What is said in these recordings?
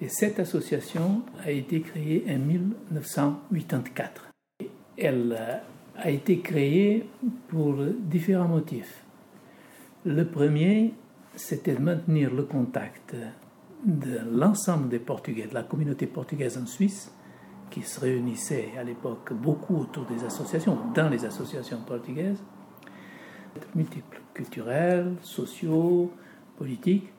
Et cette association a été créée en 1984. Elle a été créée pour différents motifs. Le premier, c'était de maintenir le contact de l'ensemble des Portugais, de la communauté portugaise en Suisse, qui se réunissait à l'époque beaucoup autour des associations, dans les associations portugaises, multiples, culturels, sociaux, politiques.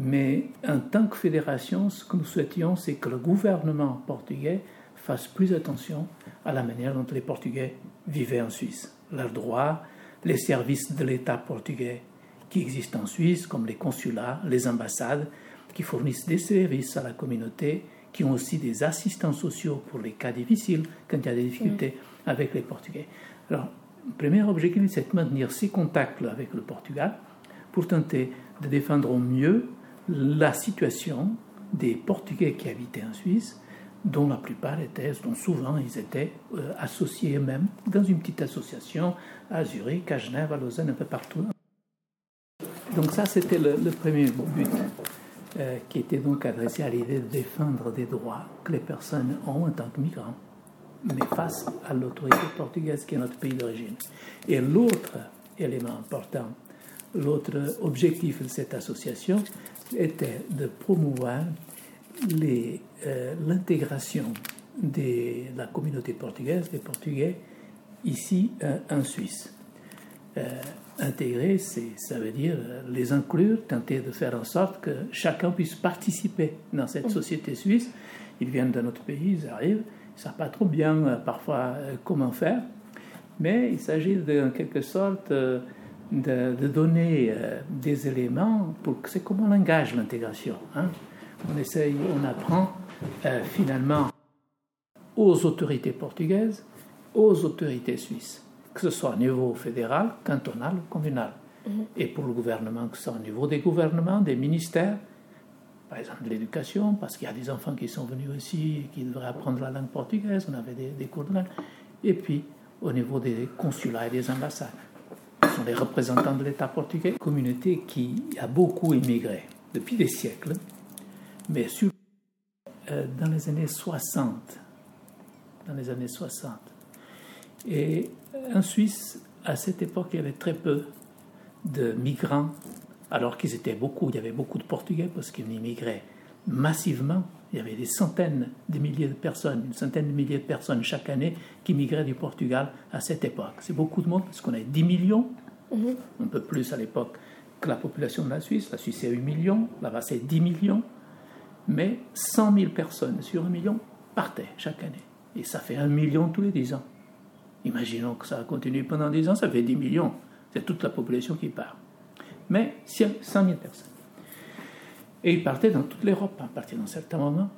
Mais en tant que fédération, ce que nous souhaitions, c'est que le gouvernement portugais fasse plus attention à la manière dont les Portugais vivaient en Suisse, leurs droits, les services de l'État portugais qui existent en Suisse, comme les consulats, les ambassades, qui fournissent des services à la communauté, qui ont aussi des assistants sociaux pour les cas difficiles, quand il y a des difficultés mm. avec les Portugais. Alors, le premier objectif, c'est de maintenir ces contacts avec le Portugal pour tenter de défendre au mieux la situation des Portugais qui habitaient en Suisse, dont la plupart étaient, dont souvent ils étaient euh, associés eux-mêmes dans une petite association à Zurich, à Genève, à Lausanne, un peu partout. Donc ça, c'était le, premier but, euh, qui était donc adressé à l'idée de défendre des droits que les personnes ont en tant que migrants, mais face à l'autorité portugaise qui est notre pays d'origine. Et l'autre élément important, l'autre objectif de cette association était de promouvoir euh, l'intégration de la communauté portugaise, des Portugais, ici euh, en Suisse. Euh, intégrer, ça veut dire les inclure, tenter de faire en sorte que chacun puisse participer dans cette société suisse. Ils viennent de notre pays, ils arrivent, ils ne savent pas trop bien parfois comment faire, mais il s'agit de, en quelque sorte de, de donner des éléments pour que c'est comme un langage l'intégration. Hein. On essaye, on apprend finalement aux autorités portugaises, aux autorités suisses que ce soit au niveau fédéral, cantonal ou communal. Mhm. Et pour le gouvernement, que ce soit au niveau des gouvernements, des ministères, par exemple de l'éducation, parce qu'il y a des enfants qui sont venus aussi et qui devraient apprendre la langue portugaise, on avait des, cours de langue. Et puis au niveau des consulats et des ambassades. Les représentants de l'État portugais, communauté qui a beaucoup immigré depuis des siècles, mais surtout euh, dans les années 60. Dans les années 60. Et en Suisse, à cette époque, il y avait très peu de migrants, alors qu'ils étaient beaucoup. Il y avait beaucoup de Portugais parce qu'ils immigraient massivement. Il y avait des centaines de milliers de personnes, une centaine de milliers de personnes chaque année qui migraient du Portugal à cette époque. C'est beaucoup de monde parce qu'on a 10 millions, mhm. un peu plus à l'époque que la population de la Suisse. La Suisse c'est 8 millions, là-bas c'est 10 millions. Mais 100 000 personnes sur un million partaient chaque année. Et ça fait un million tous les 10 ans. Imaginons que ça continue pendant 10 ans, ça fait 10 millions. C'est toute la population qui part. Mais 100 000 personnes. Et ils partaient dans toute l'Europe à partir d'un certain moment.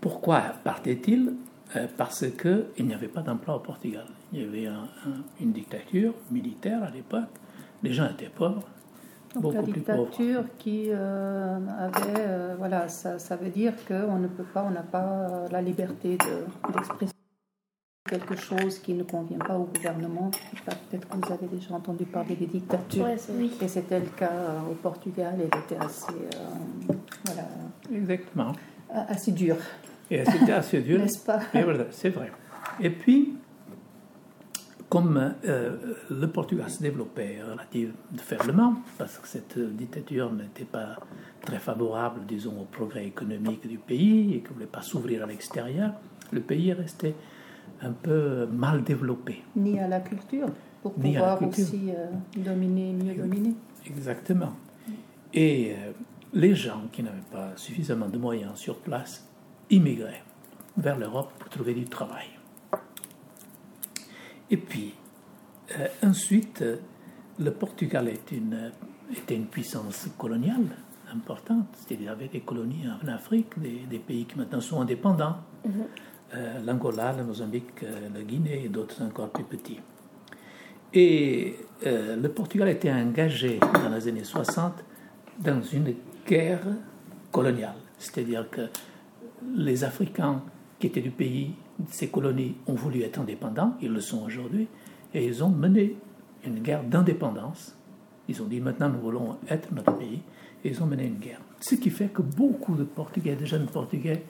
Pourquoi partaient-ils? Parce qu'il n'y avait pas d'emploi au Portugal. Il y avait une dictature militaire à l'époque. Les gens étaient pauvres. Donc la dictature qui euh, avait, euh, voilà, ça, ça, veut dire qu'on ne peut pas, on n'a pas la liberté d'expression quelque chose qui ne convient pas au gouvernement. Peut-être que vous avez déjà entendu parler des dictatures. Et c'était le cas euh, au Portugal. Elle était assez, euh, voilà, Exactement. assez dur. Et c'était assez dur. N'est-ce pas? C'est vrai. Et puis, comme euh, le Portugal se développait relativement faiblement, parce que cette dictature n'était pas très favorable, disons, au progrès économique du pays et ne voulait pas s'ouvrir à l'extérieur, le pays est resté un peu mal développé. Ni à la culture, pour pouvoir aussi euh, dominer, mieux dominer. Exactement. Et euh, les gens qui n'avaient pas suffisamment de moyens sur place immigraient vers l'Europe pour trouver du travail. Et puis, euh, ensuite, le Portugal est une, était une puissance coloniale importante. C'est-à-dire, avait des colonies en Afrique, des, pays qui maintenant sont indépendants. Mhm. Euh, l'Angola, le Mozambique, euh, la Guinée et d'autres encore plus petits. Et euh, le Portugal était engagé dans les années 60 dans une guerre coloniale. C'est-à-dire que les Africains qui étaient du pays, de ces colonies, ont voulu être indépendants, ils le sont aujourd'hui, et ils ont mené une guerre d'indépendance Ils ont dit maintenant nous voulons être notre pays. Et ils ont mené une guerre. Ce qui fait que beaucoup de Portugais, de jeunes Portugais,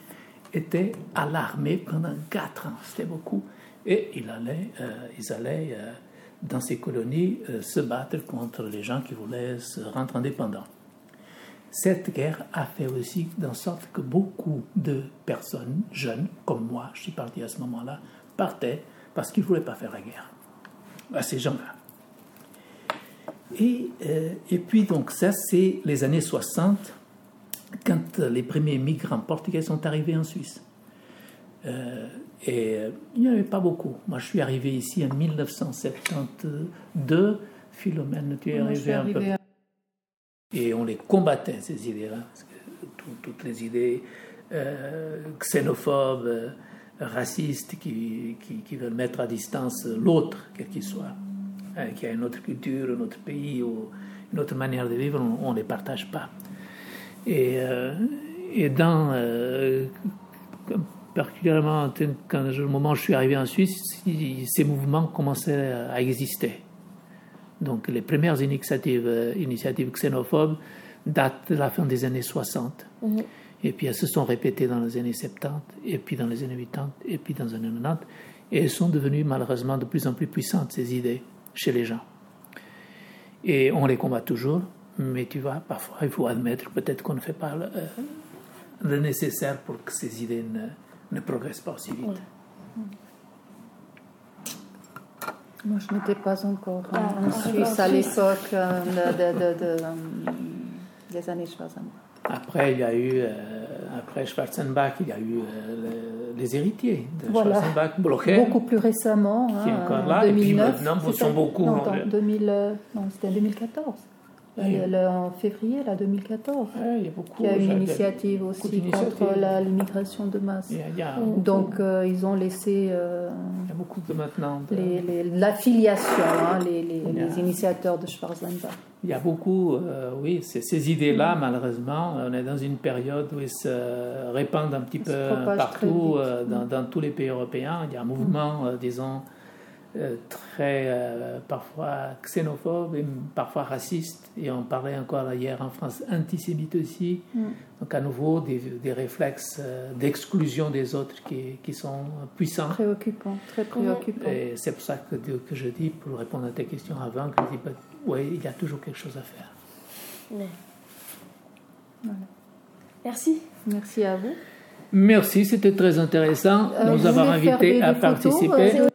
étaient à l'armée pendant quatre ans. C'était beaucoup. Et ils allaient, ils allaient dans ces colonies se battre contre les gens qui voulaient se rendre indépendants. Cette guerre a fait aussi en sorte que beaucoup de personnes jeunes, comme moi, je suis parti à ce moment-là, partaient parce qu'ils ne voulaient pas faire la guerre à ces gens-là. Et, euh, et, puis donc ça, c'est les années 60, quand les premiers migrants portugais sont arrivés en Suisse. Euh, et euh, il n'y en avait pas beaucoup. Moi, je suis arrivé ici en 1972. Philomène, tu es arrivé un peu et on les combattait, ces idées-là. Toutes les idées euh, xénophobes, euh, racistes, qui, veulent mettre à distance l'autre, quel qu'il soit, hein, qui a une autre culture, un autre pays ou une autre manière de vivre, on ne les partage pas. Et, euh, dans, particulièrement quand, au moment je suis arrivé en Suisse, ces mouvements commençaient à exister. Donc les premières initiatives, euh, initiatives xénophobes datent de la fin des années 60. Mhm. Et puis elles se sont répétées dans les années 70, et puis dans les années 80, et puis dans les années 90. Et elles sont devenues malheureusement de plus en plus puissantes, ces idées, chez les gens. Et on les combat toujours, mais tu vois, parfois il faut admettre peut-être qu'on ne fait pas le, euh, nécessaire pour que ces idées ne, ne progressent pas aussi vite. Moi, je n'étais pas encore en, ah, Suisse à l'époque euh, de, euh, des années 60. Après, il y a eu, euh, après Schwarzenbach, il y a eu les héritiers de Schwarzenbach, bloqués. Beaucoup plus récemment. Qui est hein, encore là. 2009, et puis maintenant, vous sont beaucoup. Non, 2000, non c'était en 2014 en février là, 2014. il y a beaucoup. Il y a une initiative aussi contre l'immigration de masse. Donc euh, ils ont laissé. Euh, il y a beaucoup de maintenant. L'affiliation, hein, les, les, initiateurs de Schwarzenbach. Il y a beaucoup, euh, oui, ces idées-là, malheureusement, on est dans une période où elles se répandent un petit peu partout, dans, dans, tous les pays européens. Il y a un mouvement, disons, euh, très euh, parfois xénophobe et parfois raciste. Et on parlait encore hier en France antisémite aussi. Mm. Donc à nouveau des, des réflexes euh, d'exclusion des autres qui, qui, sont puissants. Préoccupants, très préoccupants. Et c'est pour ça que, que, je dis, pour répondre à ta question avant, que je dis, bah, oui, il y a toujours quelque chose à faire. Merci. Merci à vous. Merci, c'était très intéressant de nous avoir invités à participer.